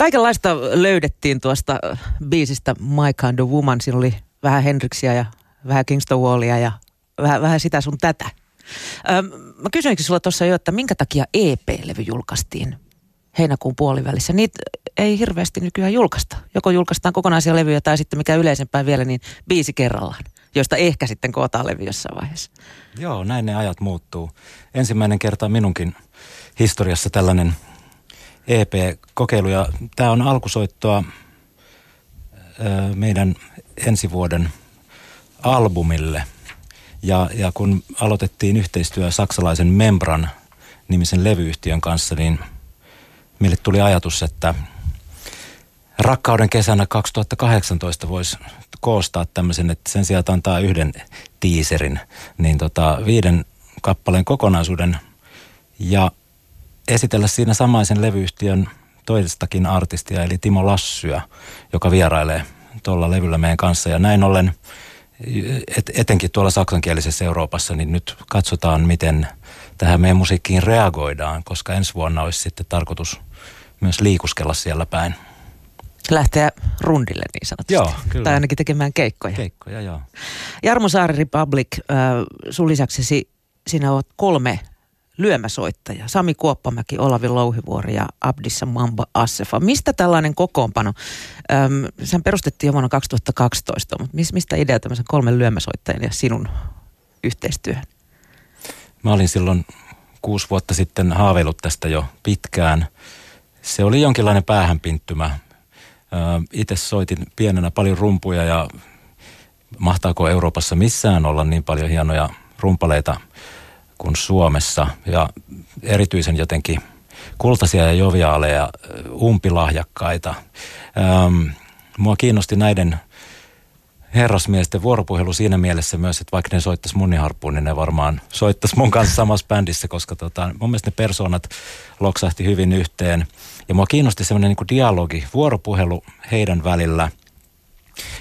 Kaikenlaista löydettiin tuosta biisistä My Kind of Woman. Siinä oli vähän Hendrixia ja vähän Kingston Wallia ja vähän, vähän sitä sun tätä. Mä kysyinkin sulla tuossa jo, että minkä takia EP-levy julkaistiin heinäkuun puolivälissä. Niitä ei hirveästi nykyään julkaista. Joko julkaistaan kokonaisia levyjä tai sitten mikä yleisempää vielä, niin biisi kerrallaan, joista ehkä sitten kootaan levy jossain vaiheessa. Joo, näin ne ajat muuttuu. Ensimmäinen kerta minunkin historiassa tällainen EP-kokeilu ja tämä on alkusoittoa meidän ensi vuoden albumille. Ja, ja kun aloitettiin yhteistyö saksalaisen Membran nimisen levyyhtiön kanssa, niin meille tuli ajatus, että rakkauden kesänä 2018 voisi koostaa tämmöisen, että sen sijaan antaa yhden tiiserin, niin tota, viiden kappaleen kokonaisuuden ja esitellä siinä samaisen levyyhtiön toisestakin artistia, eli Timo Lassyä, joka vierailee tuolla levyllä meidän kanssa. Ja näin ollen, et, etenkin tuolla saksankielisessä Euroopassa, niin nyt katsotaan, miten tähän meidän musiikkiin reagoidaan, koska ensi vuonna olisi sitten tarkoitus myös liikuskella siellä päin. Lähteä rundille niin sanotusti. Joo, kyllä. Tai ainakin tekemään keikkoja. Keikkoja, joo. Jarmo Saari Republic, äh, sun lisäksesi sinä olet kolme lyömäsoittaja. Sami Kuoppamäki, Olavi Louhivuori ja Abdissa Mamba Assefa. Mistä tällainen kokoonpano? Öm, sehän perustettiin jo vuonna 2012, mutta mistä idea tämmöisen kolmen lyömäsoittajan ja sinun yhteistyöhön? Mä olin silloin kuusi vuotta sitten haaveillut tästä jo pitkään. Se oli jonkinlainen päähänpinttymä. Itse soitin pienenä paljon rumpuja ja mahtaako Euroopassa missään olla niin paljon hienoja rumpaleita kuin Suomessa. Ja erityisen jotenkin kultaisia ja joviaaleja, umpilahjakkaita. mua kiinnosti näiden herrasmiesten vuoropuhelu siinä mielessä myös, että vaikka ne soittaisi muniharppuun, niin ne varmaan soittaisi mun kanssa samassa bändissä, koska tota, mun mielestä ne persoonat loksahti hyvin yhteen. Ja mua kiinnosti semmoinen niin dialogi, vuoropuhelu heidän välillä,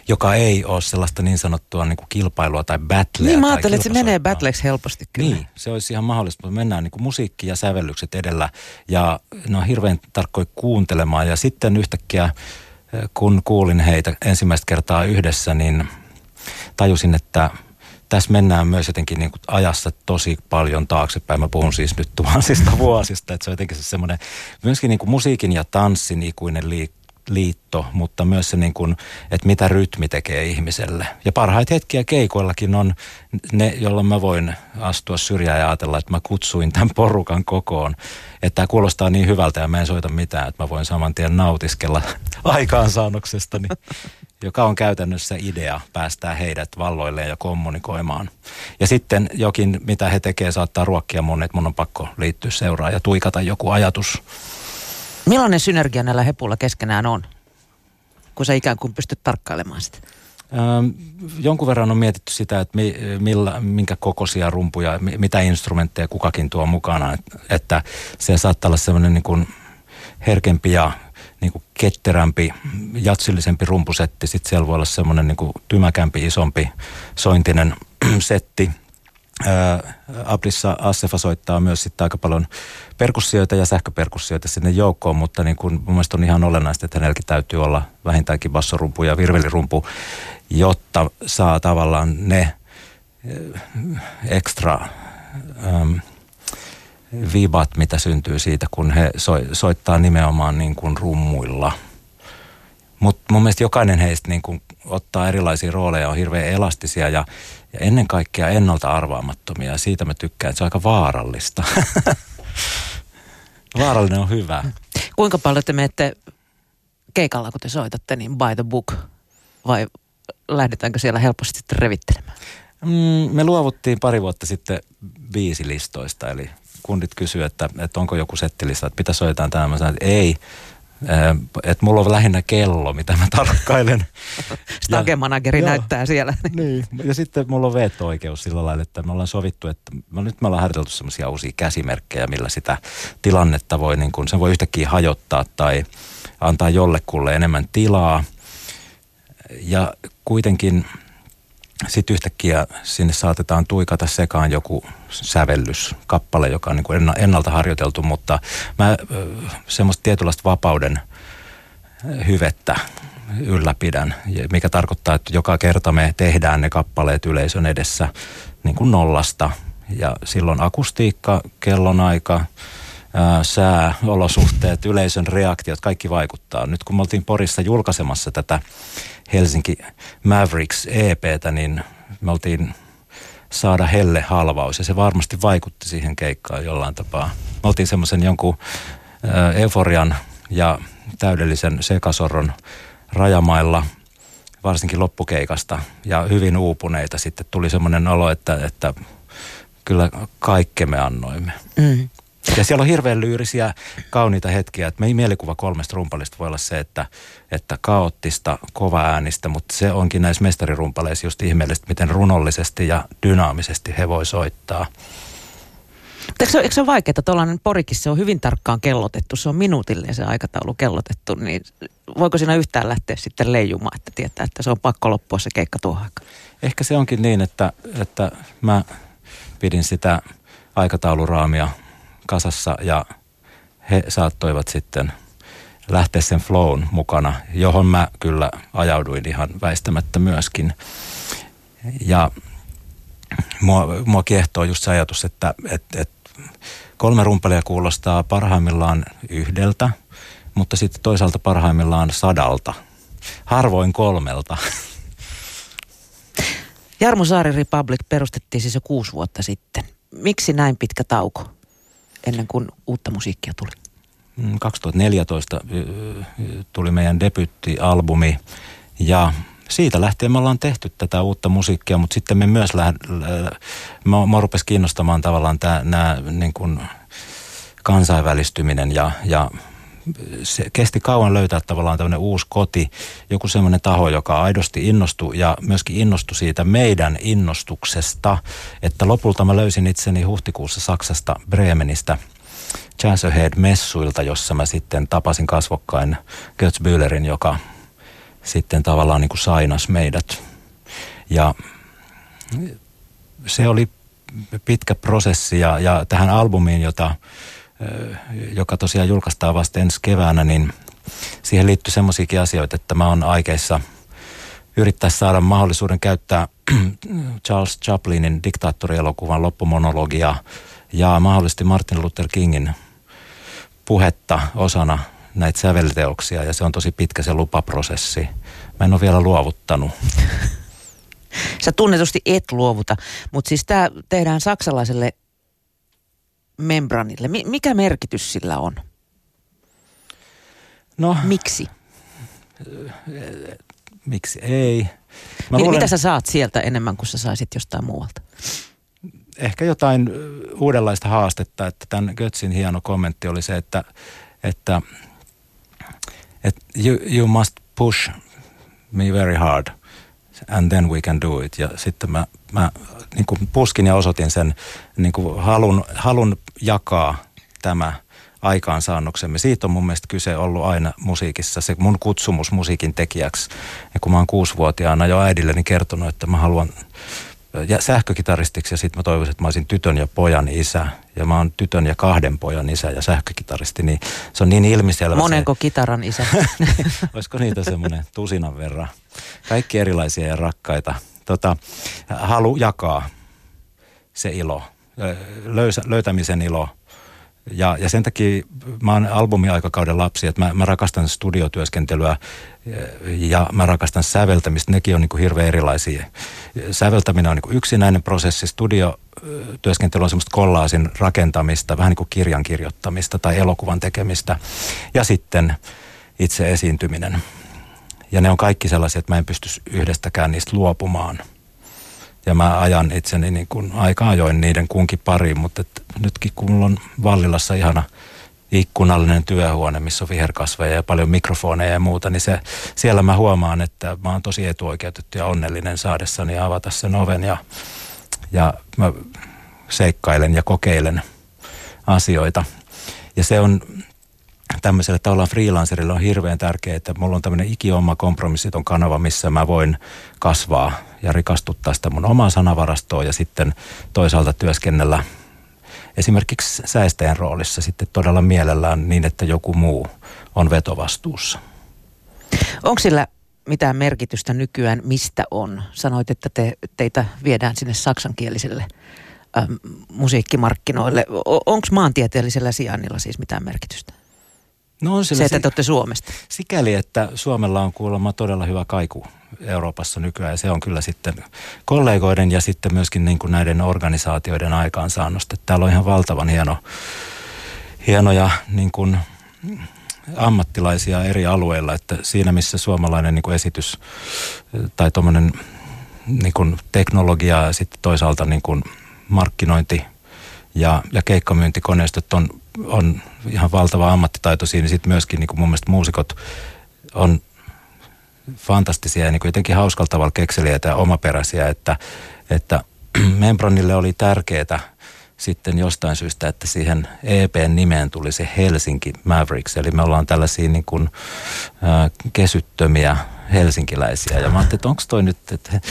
joka ei ole sellaista niin sanottua niin kuin kilpailua tai battlea. Niin mä ajattelin, että se menee battleksi helposti kyllä. Niin, se olisi ihan mahdollista, mutta mennään niin kuin musiikki ja sävellykset edellä ja ne on hirveän tarkkoja kuuntelemaan ja sitten yhtäkkiä kun kuulin heitä ensimmäistä kertaa yhdessä, niin tajusin, että tässä mennään myös jotenkin niin kuin ajassa tosi paljon taaksepäin. Mä puhun siis nyt tuhansista vuosista, että se on jotenkin se semmoinen myöskin niin kuin musiikin ja tanssin ikuinen liik- liitto, mutta myös se niin kuin, että mitä rytmi tekee ihmiselle. Ja parhaita hetkiä keikoillakin on ne, jolloin mä voin astua syrjään ja ajatella, että mä kutsuin tämän porukan kokoon. Että tämä kuulostaa niin hyvältä ja mä en soita mitään, että mä voin saman tien nautiskella aikaansaannoksestani, joka on käytännössä idea päästää heidät valloilleen ja kommunikoimaan. Ja sitten jokin, mitä he tekee, saattaa ruokkia mun, että mun on pakko liittyä seuraan ja tuikata joku ajatus Millainen synergia näillä hepulla keskenään on, kun sä ikään kuin pystyt tarkkailemaan sitä? Ähm, jonkun verran on mietitty sitä, että mi, millä, minkä kokoisia rumpuja, mitä instrumentteja kukakin tuo mukana. Että, että se saattaa olla sellainen niin kuin herkempi ja niin kuin ketterämpi, jatsillisempi rumpusetti. Sitten siellä voi olla semmoinen niin kuin tymäkämpi, isompi sointinen setti. Ablissa Assefa soittaa myös sitten aika paljon perkussioita ja sähköperkussioita sinne joukkoon, mutta niin kun mun mielestä on ihan olennaista, että hänelläkin täytyy olla vähintäänkin bassorumpu ja virvelirumpu, jotta saa tavallaan ne ekstra äm, vibat, mitä syntyy siitä, kun he so, soittaa nimenomaan niin kuin rummuilla. Mutta mun mielestä jokainen heistä niin kuin ottaa erilaisia rooleja, on hirveän elastisia ja ja ennen kaikkea ennalta arvaamattomia. Ja siitä mä tykkään, että se on aika vaarallista. Vaarallinen on hyvä. Kuinka paljon te menette keikalla, kun te soitatte, niin by the book? Vai lähdetäänkö siellä helposti revittelemään? Mm, me luovuttiin pari vuotta sitten listoista, eli kundit kysyivät, että, että onko joku settilista, että mitä soitetaan tämä. Mä sanoin, että ei, että mulla on lähinnä kello, mitä mä tarkkailen. Stagemanageri näyttää siellä. Niin, ja sitten mulla on veto-oikeus sillä lailla, että me ollaan sovittu, että me, nyt me ollaan harjoiteltu semmoisia uusia käsimerkkejä, millä sitä tilannetta voi, niin kun, sen voi yhtäkkiä hajottaa tai antaa jollekulle enemmän tilaa. Ja kuitenkin sitten yhtäkkiä sinne saatetaan tuikata sekaan joku sävellys, kappale, joka on niin ennalta harjoiteltu, mutta mä semmoista tietynlaista vapauden hyvettä ylläpidän, mikä tarkoittaa, että joka kerta me tehdään ne kappaleet yleisön edessä niin kuin nollasta. Ja silloin akustiikka, kellonaika, ää, sää, olosuhteet, yleisön reaktiot, kaikki vaikuttaa. Nyt kun me oltiin Porissa julkaisemassa tätä Helsinki Mavericks EPtä, niin me oltiin saada helle halvaus ja se varmasti vaikutti siihen keikkaan jollain tapaa. Me oltiin semmoisen jonkun euforian ja täydellisen sekasorron rajamailla, varsinkin loppukeikasta ja hyvin uupuneita. Sitten tuli semmoinen olo, että, että kyllä kaikkemme annoimme. Mm. Ja siellä on hirveän lyyrisiä, kauniita hetkiä. Että meidän mielikuva kolmesta rumpalista voi olla se, että, että kaoottista, kova äänistä, mutta se onkin näissä mestarirumpaleissa just ihmeellistä, miten runollisesti ja dynaamisesti he voi soittaa. Eikö se, eikö se ole vaikeaa, tuollainen porikin se on hyvin tarkkaan kellotettu, se on minuutilleen se aikataulu kellotettu, niin voiko siinä yhtään lähteä sitten leijumaan, että tietää, että se on pakko loppua se keikka tuohon aikaan? Ehkä se onkin niin, että, että mä pidin sitä aikatauluraamia kasassa ja he saattoivat sitten lähteä sen flown mukana, johon mä kyllä ajauduin ihan väistämättä myöskin. Ja mua, mua kiehtoo just se ajatus, että et, et kolme rumpelia kuulostaa parhaimmillaan yhdeltä, mutta sitten toisaalta parhaimmillaan sadalta. Harvoin kolmelta. Jarmo Saari Republic perustettiin siis jo kuusi vuotta sitten. Miksi näin pitkä tauko ennen kuin uutta musiikkia tuli? 2014 mm, tuli meidän debyttialbumi ja siitä lähtien me ollaan tehty tätä uutta musiikkia, mutta sitten me myös lähd, mä, mä kiinnostamaan tavallaan nämä niin kuin kansainvälistyminen ja, ja se kesti kauan löytää tavallaan tämmöinen uusi koti, joku semmoinen taho, joka aidosti innostui ja myöskin innostui siitä meidän innostuksesta, että lopulta mä löysin itseni huhtikuussa Saksasta Bremenistä Jazz Ahead-messuilta, jossa mä sitten tapasin kasvokkain Götz Büllerin, joka sitten tavallaan niin kuin sainas meidät. Ja se oli pitkä prosessi ja, ja tähän albumiin, jota joka tosiaan julkaistaan vasta ensi keväänä, niin siihen liittyy semmoisiakin asioita, että mä oon aikeissa yrittää saada mahdollisuuden käyttää Charles Chaplinin diktaattorielokuvan loppumonologia ja mahdollisesti Martin Luther Kingin puhetta osana näitä sävelteoksia ja se on tosi pitkä se lupaprosessi. Mä en ole vielä luovuttanut. Sä tunnetusti et luovuta, mutta siis tämä tehdään saksalaiselle membranille. Mikä merkitys sillä on? No, Miksi? Miksi ei? Mä luulen, mitä sä saat sieltä enemmän kuin sä saisit jostain muualta? Ehkä jotain uudenlaista haastetta, että tämän Götzin hieno kommentti oli se, että, että, että you, you must push me very hard and then we can do it. Ja sitten mä, mä niin kuin puskin ja osoitin sen niin kuin halun, halun jakaa tämä aikaansaannoksemme. Siitä on mun mielestä kyse ollut aina musiikissa, se mun kutsumus musiikin tekijäksi. Ja kun mä oon kuusivuotiaana jo äidilleni kertonut, että mä haluan ja sähkökitaristiksi ja sitten mä toivoisin, että mä olisin tytön ja pojan isä. Ja mä oon tytön ja kahden pojan isä ja sähkökitaristi, niin se on niin ilmiselvä Monenko se, kitaran isä? Olisiko niitä semmoinen tusinan verran? Kaikki erilaisia ja rakkaita. Tota, halu jakaa se ilo, löysä, löytämisen ilo. Ja, ja sen takia mä oon albumiaikakauden lapsi, että mä, mä rakastan studiotyöskentelyä ja mä rakastan säveltämistä. Nekin on niin kuin hirveän erilaisia. Säveltäminen on niin kuin yksinäinen prosessi, studiotyöskentely on semmoista kollaasin rakentamista, vähän niin kuin kirjan kirjoittamista tai elokuvan tekemistä. Ja sitten itse esiintyminen. Ja ne on kaikki sellaisia, että mä en pysty yhdestäkään niistä luopumaan – ja mä ajan itseni niin kuin aika ajoin niiden kunkin pariin, mutta et nytkin kun mulla on Vallilassa ihana ikkunallinen työhuone, missä on viherkasveja ja paljon mikrofoneja ja muuta, niin se, siellä mä huomaan, että mä oon tosi etuoikeutettu ja onnellinen saadessani avata sen oven ja, ja mä seikkailen ja kokeilen asioita. Ja se on tämmöiselle tavallaan freelancerille on hirveän tärkeää, että mulla on tämmöinen ikioma kompromissiton kanava, missä mä voin kasvaa ja rikastuttaa sitä mun omaa sanavarastoa ja sitten toisaalta työskennellä esimerkiksi säästäjän roolissa sitten todella mielellään niin, että joku muu on vetovastuussa. Onko sillä mitään merkitystä nykyään, mistä on? Sanoit, että te, teitä viedään sinne saksankieliselle ähm, musiikkimarkkinoille. Onko maantieteellisellä sijainnilla siis mitään merkitystä? No on se, että te olette Suomesta. Sikäli, että Suomella on kuulemma todella hyvä kaiku Euroopassa nykyään. Ja se on kyllä sitten kollegoiden ja sitten myöskin niin kuin näiden organisaatioiden aikaansaannosta. Täällä on ihan valtavan hieno, hienoja niin kuin ammattilaisia eri alueilla, että siinä missä suomalainen niin kuin esitys tai tuommoinen niin teknologia ja sitten toisaalta niin kuin markkinointi ja, ja keikkamyyntikoneistot on, on ihan valtava ammattitaito siinä, niin sitten myöskin niin kuin mun mielestä muusikot on fantastisia ja niin kuin jotenkin hauskalla tavalla kekseliäitä ja omaperäisiä, että, että Membronille oli tärkeää sitten jostain syystä, että siihen EPn nimeen tuli se Helsinki Mavericks. Eli me ollaan tällaisia niin kuin, äh, kesyttömiä helsinkiläisiä. Ja mä ajattelin, että onko toi nyt, että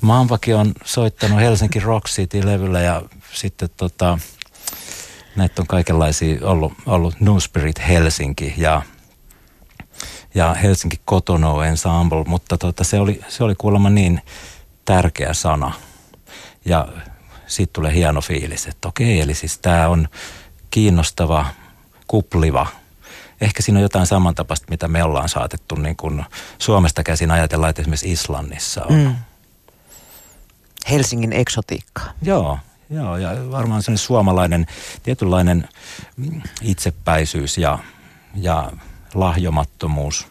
Maanvaki on soittanut Helsinki Rock City-levyllä ja sitten tota, näitä on kaikenlaisia ollut, ollut New Spirit Helsinki ja ja Helsinki Kotono Ensemble, mutta tota, se, oli, se oli kuulemma niin tärkeä sana. Ja siitä tulee hieno fiilis, että okei, eli siis tämä on kiinnostava, kupliva. Ehkä siinä on jotain samantapaista, mitä me ollaan saatettu niin kuin Suomesta käsin ajatella, että esimerkiksi Islannissa on. Mm. Helsingin eksotiikka. Joo, joo, ja varmaan sellainen suomalainen tietynlainen itsepäisyys ja, ja lahjomattomuus.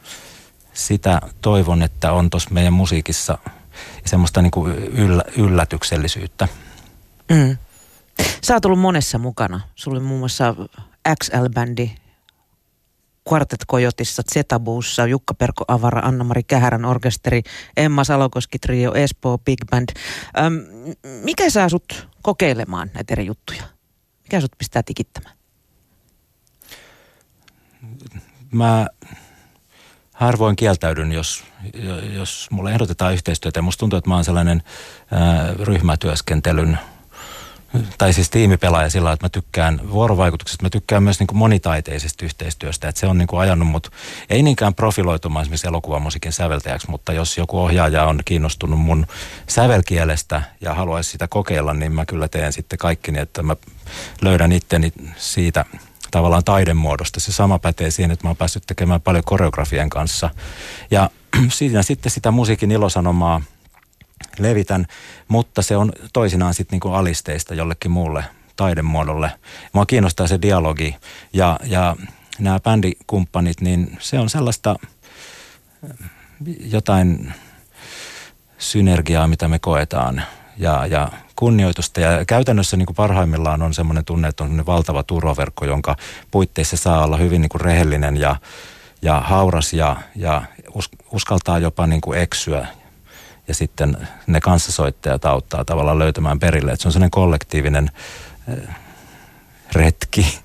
Sitä toivon, että on tuossa meidän musiikissa semmoista niin kuin yllä, yllätyksellisyyttä. Mm. Sä oot ollut monessa mukana. Sulla muun muassa XL-bändi Quartet Kojotissa, Zetabuussa, Jukka Perko Avara, Anna-Mari Kähärän orkesteri, Emma Salokoski Trio, Espoo Big Band. Öm, mikä saa sut kokeilemaan näitä eri juttuja? Mikä sut pistää tikittämään? Mä harvoin kieltäydyn, jos, jos mulle ehdotetaan yhteistyötä. Musta tuntuu, että mä oon sellainen ää, ryhmätyöskentelyn tai siis tiimipelaaja sillä että mä tykkään vuorovaikutuksesta, mä tykkään myös niin kuin monitaiteisesta yhteistyöstä, että se on niin kuin ajanut mut, ei niinkään profiloitumaan esimerkiksi elokuvamusiikin säveltäjäksi, mutta jos joku ohjaaja on kiinnostunut mun sävelkielestä ja haluaisi sitä kokeilla, niin mä kyllä teen sitten kaikki niin, että mä löydän itteni siitä tavallaan taidemuodosta. Se sama pätee siihen, että mä oon päässyt tekemään paljon koreografian kanssa. Ja siinä sitten sitä musiikin ilosanomaa levitän, mutta se on toisinaan sitten niinku alisteista jollekin muulle taidemuodolle. Mua kiinnostaa se dialogi ja, ja nämä bändikumppanit, niin se on sellaista jotain synergiaa, mitä me koetaan ja, ja kunnioitusta. Ja käytännössä niin kuin parhaimmillaan on semmoinen tunne, että on valtava turvaverkko, jonka puitteissa saa olla hyvin niin kuin rehellinen ja, ja hauras ja, ja uskaltaa jopa niin kuin eksyä. Ja sitten ne kanssasoittajat auttaa tavallaan löytämään perille. Että se on sellainen kollektiivinen äh, retki.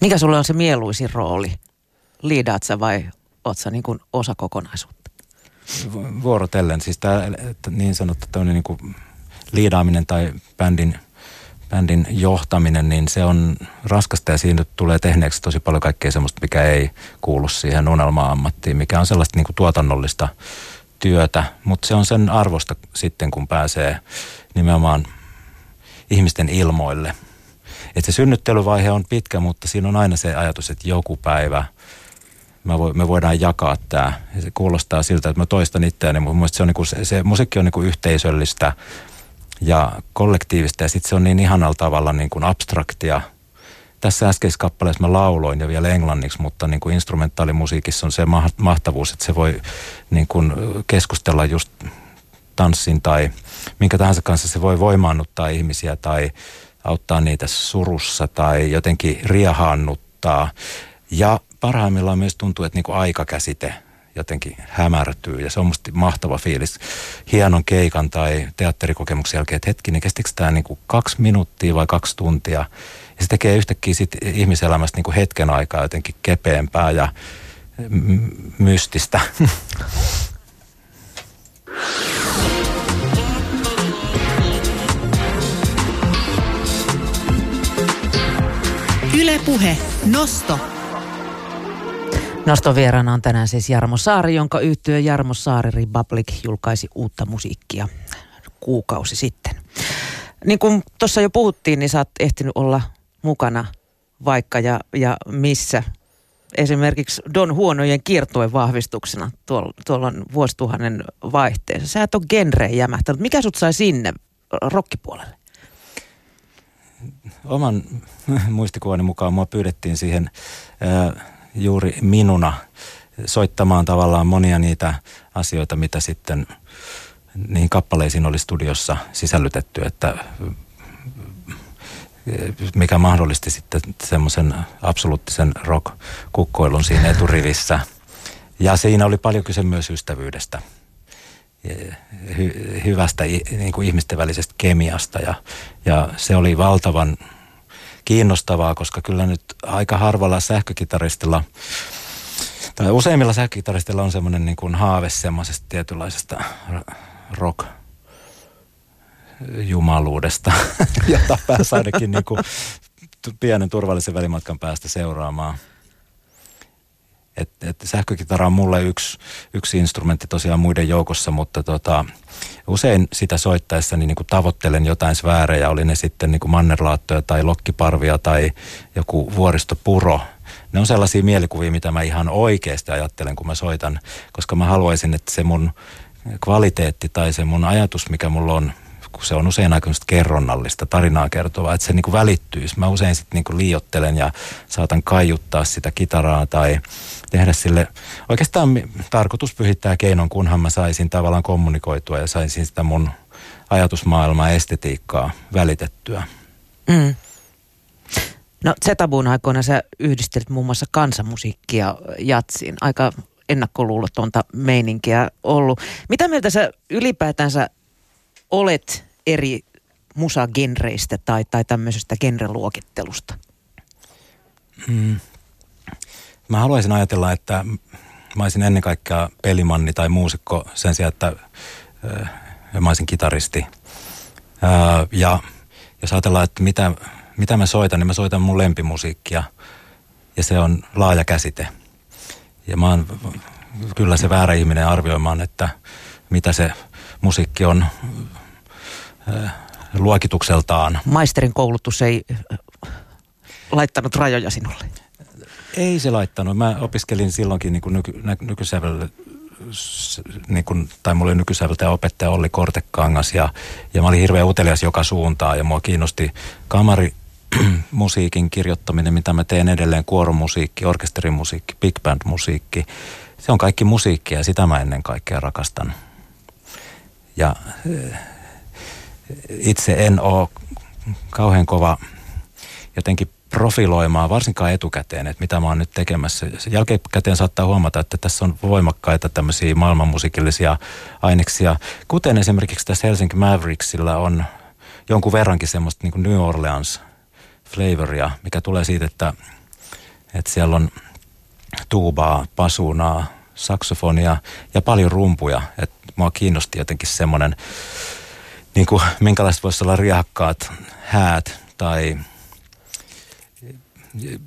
Mikä sulle on se mieluisin rooli? Liidaat sä vai oot sä niin kuin osa kokonaisuutta? Vuorotellen. Siis tämä niin sanottu niin kuin liidaaminen tai bändin, bändin johtaminen, niin se on raskasta ja siinä tulee tehneeksi tosi paljon kaikkea semmoista, mikä ei kuulu siihen unelma-ammattiin, mikä on sellaista niin kuin tuotannollista työtä, mutta se on sen arvosta sitten, kun pääsee nimenomaan ihmisten ilmoille. Että se synnyttelyvaihe on pitkä, mutta siinä on aina se ajatus, että joku päivä me voidaan jakaa tämä. Ja se kuulostaa siltä, että mä toistan itseäni, mutta mun se, on niinku, se, se musiikki on niinku yhteisöllistä ja kollektiivista ja sitten se on niin ihanalla tavalla niin kuin abstraktia. Tässä äskeisessä kappaleessa mä lauloin ja vielä englanniksi, mutta niin kuin instrumentaalimusiikissa on se mahtavuus, että se voi niin kuin keskustella just tanssin tai minkä tahansa kanssa. Se voi voimaannuttaa ihmisiä tai auttaa niitä surussa tai jotenkin riehaannuttaa. Ja parhaimmillaan myös tuntuu, että niin kuin aikakäsite – jotenkin hämärtyy. Ja se on musta mahtava fiilis. Hienon keikan tai teatterikokemuksen jälkeen, että hetkinen, kestikö tämä niin kuin kaksi minuuttia vai kaksi tuntia ja se tekee yhtäkkiä sit ihmiselämästä niin kuin hetken aikaa jotenkin kepeämpää ja mystistä. Ylepuhe Nosto Noston vieraana on tänään siis Jarmo Saari, jonka yhtyö Jarmo Saari Republic julkaisi uutta musiikkia kuukausi sitten. Niin kuin tuossa jo puhuttiin, niin sä oot ehtinyt olla mukana vaikka ja, ja missä. Esimerkiksi Don Huonojen kiertoen vahvistuksena tuolla, tuolla vuosituhannen vaihteessa. Sä et ole genreen jämähtänyt. Mikä sut sai sinne rokkipuolelle? Oman muistikuvani mukaan mua pyydettiin siihen äh, juuri minuna soittamaan tavallaan monia niitä asioita, mitä sitten niihin kappaleisiin oli studiossa sisällytetty, että mikä mahdollisti sitten semmoisen absoluuttisen rock-kukkoilun siinä eturivissä. Ja siinä oli paljon kyse myös ystävyydestä, hy- hyvästä niin kuin ihmisten välisestä kemiasta ja, ja se oli valtavan kiinnostavaa, koska kyllä nyt aika harvalla sähkökitaristilla tai useimmilla sähkökitaristilla on semmoinen niin kuin haave semmoisesta tietynlaisesta rock jumaluudesta, jota pääsi ainakin niin kuin pienen turvallisen välimatkan päästä seuraamaan. Et, et sähkökitara on mulle yksi, yksi instrumentti tosiaan muiden joukossa, mutta tota, usein sitä soittaessa niin, niin tavoittelen jotain sfäärejä, oli ne sitten niin kuin mannerlaattoja tai lokkiparvia tai joku vuoristopuro. Ne on sellaisia mielikuvia, mitä mä ihan oikeasti ajattelen, kun mä soitan, koska mä haluaisin, että se mun kvaliteetti tai se mun ajatus, mikä mulla on kun se on usein aika kerronnallista, tarinaa kertovaa, että se niin kuin välittyisi. Mä usein sitten niin liiottelen ja saatan kaiuttaa sitä kitaraa tai tehdä sille, oikeastaan tarkoitus pyhittää keinon, kunhan mä saisin tavallaan kommunikoitua ja saisin sitä mun ajatusmaailmaa, estetiikkaa välitettyä. Mm. No Zetabun aikoina sä yhdistelit muun muassa kansanmusiikkia jatsiin. Aika ennakkoluulotonta meininkiä ollut. Mitä mieltä sä ylipäätänsä olet eri musagenreistä tai, tai tämmöisestä genreluokittelusta? Mm. Mä haluaisin ajatella, että mä olisin ennen kaikkea pelimanni tai muusikko sen sijaan, että äh, mä olisin kitaristi. Äh, ja jos ajatellaan, että mitä, mitä mä soitan, niin mä soitan mun lempimusiikkia ja se on laaja käsite. Ja mä oon kyllä se väärä ihminen arvioimaan, että mitä se musiikki on luokitukseltaan. Maisterin koulutus ei laittanut rajoja sinulle. Ei se laittanut. Mä opiskelin silloinkin niin kuin nyky, nykysävelle niin kuin, tai mulla oli nykysäveltäjä opettaja Olli Kortekangas ja, ja mä olin hirveän utelias joka suuntaan ja mua kiinnosti kamari musiikin kirjoittaminen, mitä mä teen edelleen, kuoromusiikki, orkesterimusiikki, big band musiikki. Se on kaikki musiikkia ja sitä mä ennen kaikkea rakastan. Ja eh, itse en ole kauhean kova jotenkin profiloimaan, varsinkaan etukäteen, että mitä mä oon nyt tekemässä. Jälkikäteen saattaa huomata, että tässä on voimakkaita tämmöisiä maailmanmusiikillisia aineksia, kuten esimerkiksi tässä Helsinki Mavericksillä on jonkun verrankin semmoista niin kuin New Orleans flavoria, mikä tulee siitä, että, että siellä on tuubaa, pasunaa, saksofonia ja paljon rumpuja. Että mua kiinnosti jotenkin semmoinen, niin kuin, minkälaiset voisi olla riahakkaat häät tai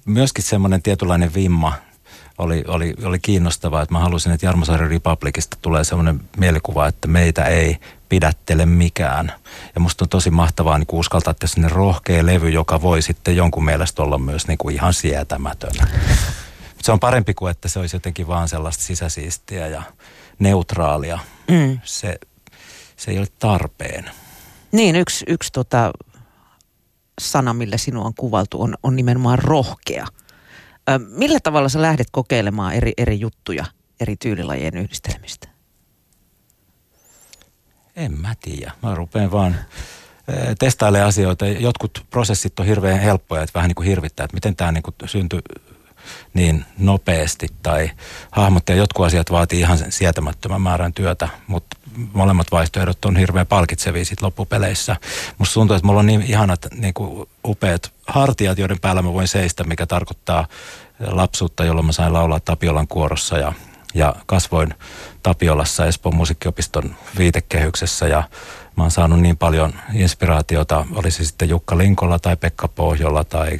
myöskin semmoinen tietynlainen vimma oli, oli, oli kiinnostavaa, että mä halusin, että Jarmosaari Republicista tulee semmoinen mielikuva, että meitä ei pidättele mikään. Ja musta on tosi mahtavaa niin uskaltaa että sinne rohkea levy, joka voi sitten jonkun mielestä olla myös niin kuin ihan sietämätön. Se on parempi kuin, että se olisi jotenkin vaan sellaista sisäsiistiä ja neutraalia. Mm. Se, se ei ole tarpeen. Niin, yksi, yksi tota, sana, millä sinua on kuvaltu, on, on nimenomaan rohkea. Ö, millä tavalla sä lähdet kokeilemaan eri, eri juttuja, eri tyylilajien yhdistelemistä? En mä tiedä. Mä rupean vaan testailemaan asioita. Jotkut prosessit on hirveän helppoja, että vähän niin kuin hirvittää, että miten tämä niin kuin syntyi niin nopeasti tai hahmottaa. Jotkut asiat vaatii ihan sietämättömän määrän työtä, mutta molemmat vaihtoehdot on hirveän palkitsevia sit loppupeleissä. Musta tuntuu, että mulla on niin ihanat niin kuin upeat hartiat, joiden päällä mä voin seistä, mikä tarkoittaa lapsuutta, jolloin mä sain laulaa Tapiolan kuorossa ja, ja kasvoin Tapiolassa Espoon musiikkiopiston viitekehyksessä ja mä oon saanut niin paljon inspiraatiota, oli se sitten Jukka Linkola tai Pekka Pohjola tai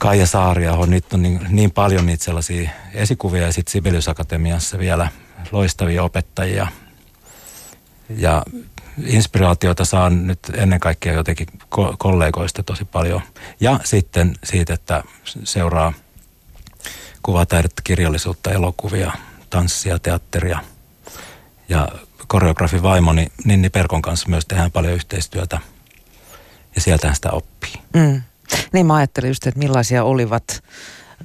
Kaija Saariaho, nyt on niin, niin paljon niitä sellaisia esikuvia ja sitten Sibelius Akatemiassa vielä loistavia opettajia. Ja inspiraatiota saan nyt ennen kaikkea jotenkin kollegoista tosi paljon. Ja sitten siitä, että seuraa kuvataidetta, kirjallisuutta, elokuvia, tanssia, teatteria. Ja koreografi vaimoni Ninni Perkon kanssa myös tehdään paljon yhteistyötä. Ja sieltähän sitä oppii. Mm. Niin mä ajattelin just, että millaisia olivat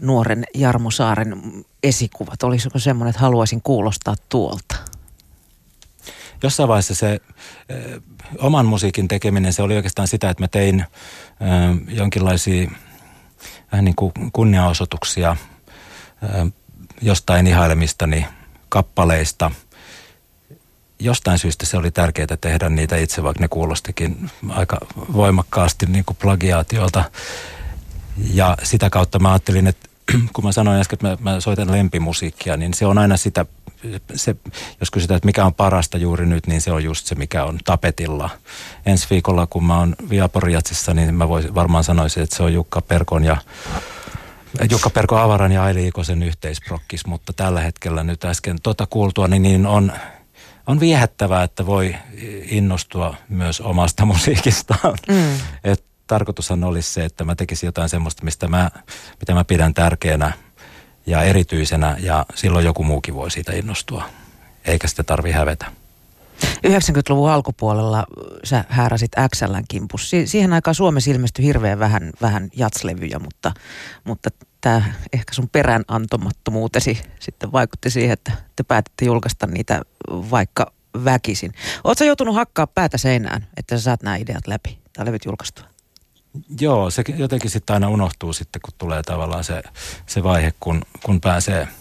nuoren Jarmo Saaren esikuvat. Olisiko semmoinen, että haluaisin kuulostaa tuolta? Jossain vaiheessa se ö, oman musiikin tekeminen, se oli oikeastaan sitä, että mä tein ö, jonkinlaisia vähän niin kuin kunniaosoituksia ö, jostain ihailemistani kappaleista – jostain syystä se oli tärkeää tehdä niitä itse, vaikka ne kuulostikin aika voimakkaasti niin kuin plagiaatiolta. Ja sitä kautta mä ajattelin, että kun mä sanoin äsken, että mä, mä soitan lempimusiikkia, niin se on aina sitä, se, jos kysytään, että mikä on parasta juuri nyt, niin se on just se, mikä on tapetilla. Ensi viikolla, kun mä oon Viaporiatsissa, niin mä voisin, varmaan sanoisin, että se on Jukka Perkon ja Jukka Perko Avaran ja Aili Ikosen yhteisprokkis, mutta tällä hetkellä nyt äsken tota kuultua, niin, niin on on viehättävää, että voi innostua myös omasta musiikistaan. Mm. Et tarkoitushan olisi se, että mä tekisin jotain semmoista, mistä mä, mitä mä pidän tärkeänä ja erityisenä ja silloin joku muukin voi siitä innostua, eikä sitä tarvi hävetä. 90-luvun alkupuolella sä hääräsit XLn kimpus. Si- siihen aikaan Suomessa ilmestyi hirveän vähän, vähän jatslevyjä, mutta, mutta tämä ehkä sun perään antomattomuutesi sitten vaikutti siihen, että te päätitte julkaista niitä vaikka väkisin. Oletko joutunut hakkaa päätä seinään, että sä saat nämä ideat läpi tai levyt julkaistua? Joo, se jotenkin sitten aina unohtuu sitten, kun tulee tavallaan se, se vaihe, kun, kun pääsee –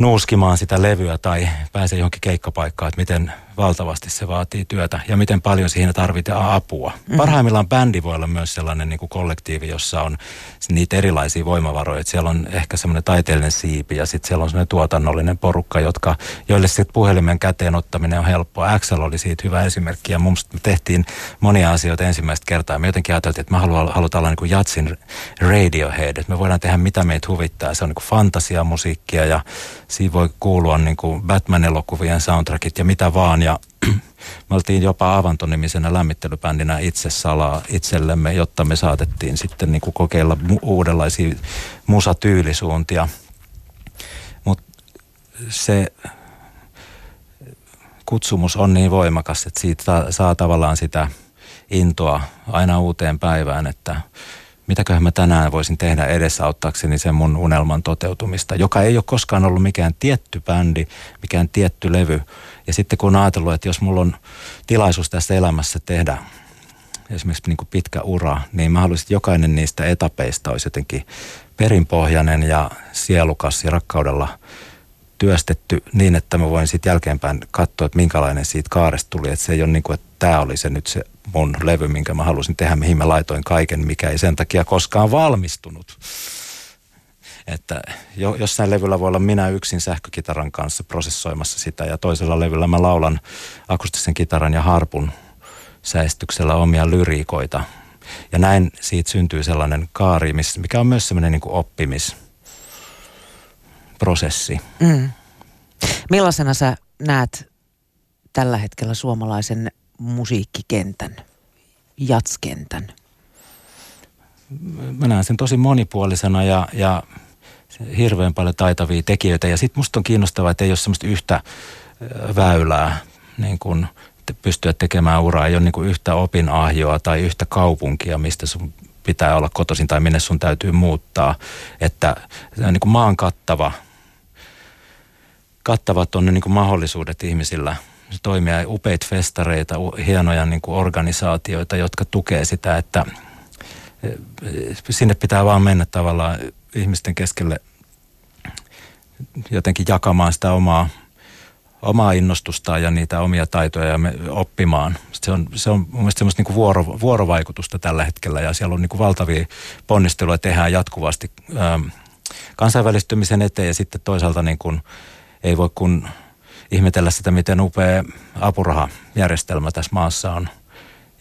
nuuskimaan sitä levyä tai pääsee johonkin keikkapaikkaan, että miten valtavasti se vaatii työtä ja miten paljon siinä tarvitaan apua. Mm-hmm. Parhaimmillaan bändi voi olla myös sellainen niin kuin kollektiivi, jossa on niitä erilaisia voimavaroja. Että siellä on ehkä semmoinen taiteellinen siipi ja sitten siellä on semmoinen tuotannollinen porukka, jotka, joille sitten puhelimen käteen ottaminen on helppoa. Axel oli siitä hyvä esimerkki ja mun me tehtiin monia asioita ensimmäistä kertaa. Me jotenkin ajateltiin, että me halutaan, halutaan olla niin kuin Jatsin Radiohead, että me voidaan tehdä mitä meitä huvittaa. Se on niin kuin fantasiamusiikkia ja siinä voi kuulua niin kuin Batman-elokuvien soundtrackit ja mitä vaan. Ja me oltiin jopa Avantonimisenä lämmittelybändinä itse salaa itsellemme, jotta me saatettiin sitten niin kuin kokeilla mu- uudenlaisia musatyylisuuntia. Mutta se kutsumus on niin voimakas, että siitä saa, saa tavallaan sitä intoa aina uuteen päivään, että mitäköhän mä tänään voisin tehdä edesauttaakseni sen mun unelman toteutumista, joka ei ole koskaan ollut mikään tietty bändi, mikään tietty levy. Ja sitten kun on ajatellut, että jos mulla on tilaisuus tässä elämässä tehdä esimerkiksi niin kuin pitkä ura, niin mä haluaisin, että jokainen niistä etapeista olisi jotenkin perinpohjainen ja sielukas ja rakkaudella työstetty niin, että mä voin sitten jälkeenpäin katsoa, että minkälainen siitä kaaresta tuli. Että se ei ole niin kuin, että tämä oli se nyt se mun levy, minkä mä halusin tehdä, mihin mä laitoin kaiken, mikä ei sen takia koskaan valmistunut. Että jo, jossain levyllä voi olla minä yksin sähkökitaran kanssa prosessoimassa sitä ja toisella levyllä mä laulan akustisen kitaran ja harpun säestyksellä omia lyriikoita. Ja näin siitä syntyy sellainen kaari, mikä on myös sellainen niin kuin oppimisprosessi. Mm. Millaisena sä näet tällä hetkellä suomalaisen musiikkikentän, jatskentän? Mä näen sen tosi monipuolisena ja, ja hirveän paljon taitavia tekijöitä. Ja sitten musta on kiinnostavaa, että ei ole semmoista yhtä väylää niin kun pystyä tekemään uraa. Ei ole niin yhtä opinahjoa tai yhtä kaupunkia, mistä sun pitää olla kotoisin tai minne sun täytyy muuttaa. Että niin kuin maan kattava, kattavat on ne niin kuin mahdollisuudet ihmisillä – toimia, upeita festareita, hienoja niin kuin organisaatioita, jotka tukee sitä, että sinne pitää vaan mennä tavallaan ihmisten keskelle jotenkin jakamaan sitä omaa, omaa innostusta ja niitä omia taitoja ja me, oppimaan. Se on, se on mun mielestä semmoista niin vuoro, vuorovaikutusta tällä hetkellä ja siellä on niin kuin valtavia ponnisteluja tehdään jatkuvasti ähm, kansainvälistymisen eteen ja sitten toisaalta niin kuin, ei voi kun ihmetellä sitä, miten upea apurahajärjestelmä tässä maassa on.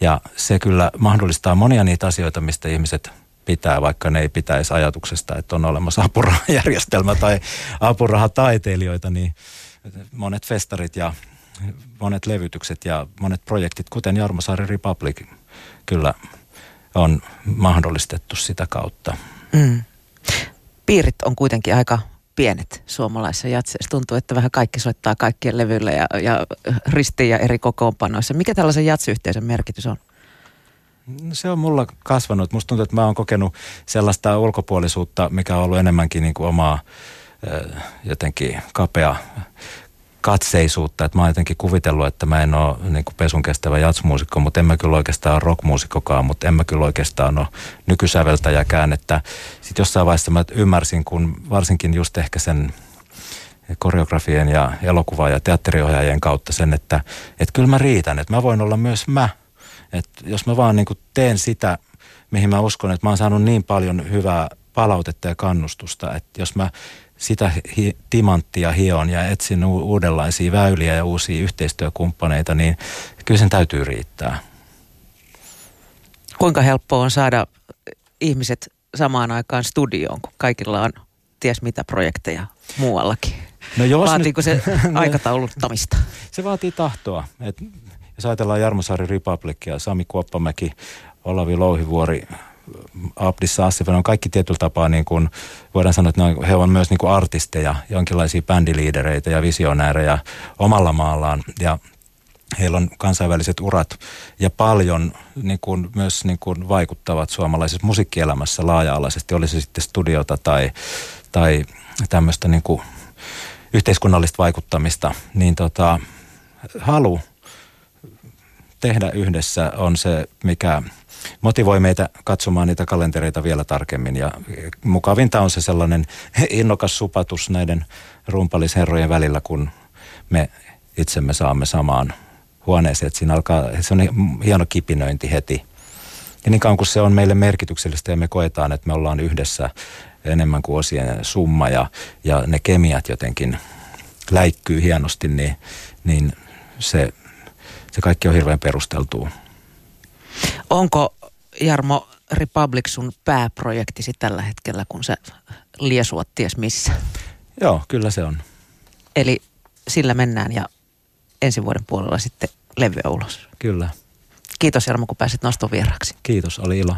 Ja se kyllä mahdollistaa monia niitä asioita, mistä ihmiset pitää, vaikka ne ei pitäisi ajatuksesta, että on olemassa apurahajärjestelmä tai apurahataiteilijoita, niin monet festarit ja monet levytykset ja monet projektit, kuten Jarmosaari Republic, kyllä on mahdollistettu sitä kautta. Mm. Piirit on kuitenkin aika pienet suomalaisissa jatseissa. Tuntuu, että vähän kaikki soittaa kaikkien levyillä ja, ja ristiin ja eri kokoonpanoissa. Mikä tällaisen jatsiyhteisön merkitys on? No se on mulla kasvanut. Musta tuntuu, että mä oon kokenut sellaista ulkopuolisuutta, mikä on ollut enemmänkin niin kuin omaa jotenkin kapea katseisuutta, että mä oon jotenkin kuvitellut, että mä en ole niin kuin pesun kestävä jatsmuusikko, mutta en mä kyllä oikeastaan ole rockmuusikkokaan, mutta en mä kyllä oikeastaan ole nykysäveltäjäkään, että sitten jossain vaiheessa mä ymmärsin, kun varsinkin just ehkä sen koreografien ja elokuva- ja teatteriohjaajien kautta sen, että, että kyllä mä riitän, että mä voin olla myös mä, että jos mä vaan niin kuin teen sitä, mihin mä uskon, että mä oon saanut niin paljon hyvää palautetta ja kannustusta, että jos mä sitä hi- timanttia hion ja etsin u- uudenlaisia väyliä ja uusia yhteistyökumppaneita, niin kyllä sen täytyy riittää. Kuinka helppoa on saada ihmiset samaan aikaan studioon, kun kaikilla on ties mitä projekteja muuallakin? No jos Vaatiiko nyt, se aikatauluttamista? Se vaatii tahtoa. Et jos ajatellaan Jarmosaari Republicia, Sami Kuoppamäki, Olavi Louhivuori, Abdissa Assifan on kaikki tietyllä tapaa niin kuin, voidaan sanoa, että he ovat myös niin kuin artisteja, jonkinlaisia bändiliidereitä ja visionäärejä omalla maallaan. Ja heillä on kansainväliset urat ja paljon niin kuin, myös niin kuin, vaikuttavat suomalaisessa musiikkielämässä laaja-alaisesti, oli se sitten studiota tai, tai tämmöistä niin kuin, yhteiskunnallista vaikuttamista, niin tota, halu tehdä yhdessä on se, mikä motivoi meitä katsomaan niitä kalentereita vielä tarkemmin. Ja mukavinta on se sellainen innokas supatus näiden rumpalisherrojen välillä, kun me itsemme saamme samaan huoneeseen. Että siinä alkaa, se on hieno kipinöinti heti. Ja niin kauan kuin se on meille merkityksellistä ja me koetaan, että me ollaan yhdessä enemmän kuin osien summa ja, ja ne kemiat jotenkin läikkyy hienosti, niin, niin se, se kaikki on hirveän perusteltua. Onko Jarmo Republic sun pääprojektisi tällä hetkellä, kun sä liesuat ties missä? Joo, kyllä se on. Eli sillä mennään ja ensi vuoden puolella sitten levyä ulos. Kyllä. Kiitos Jarmo, kun pääsit noston vieraaksi. Kiitos, oli ilo.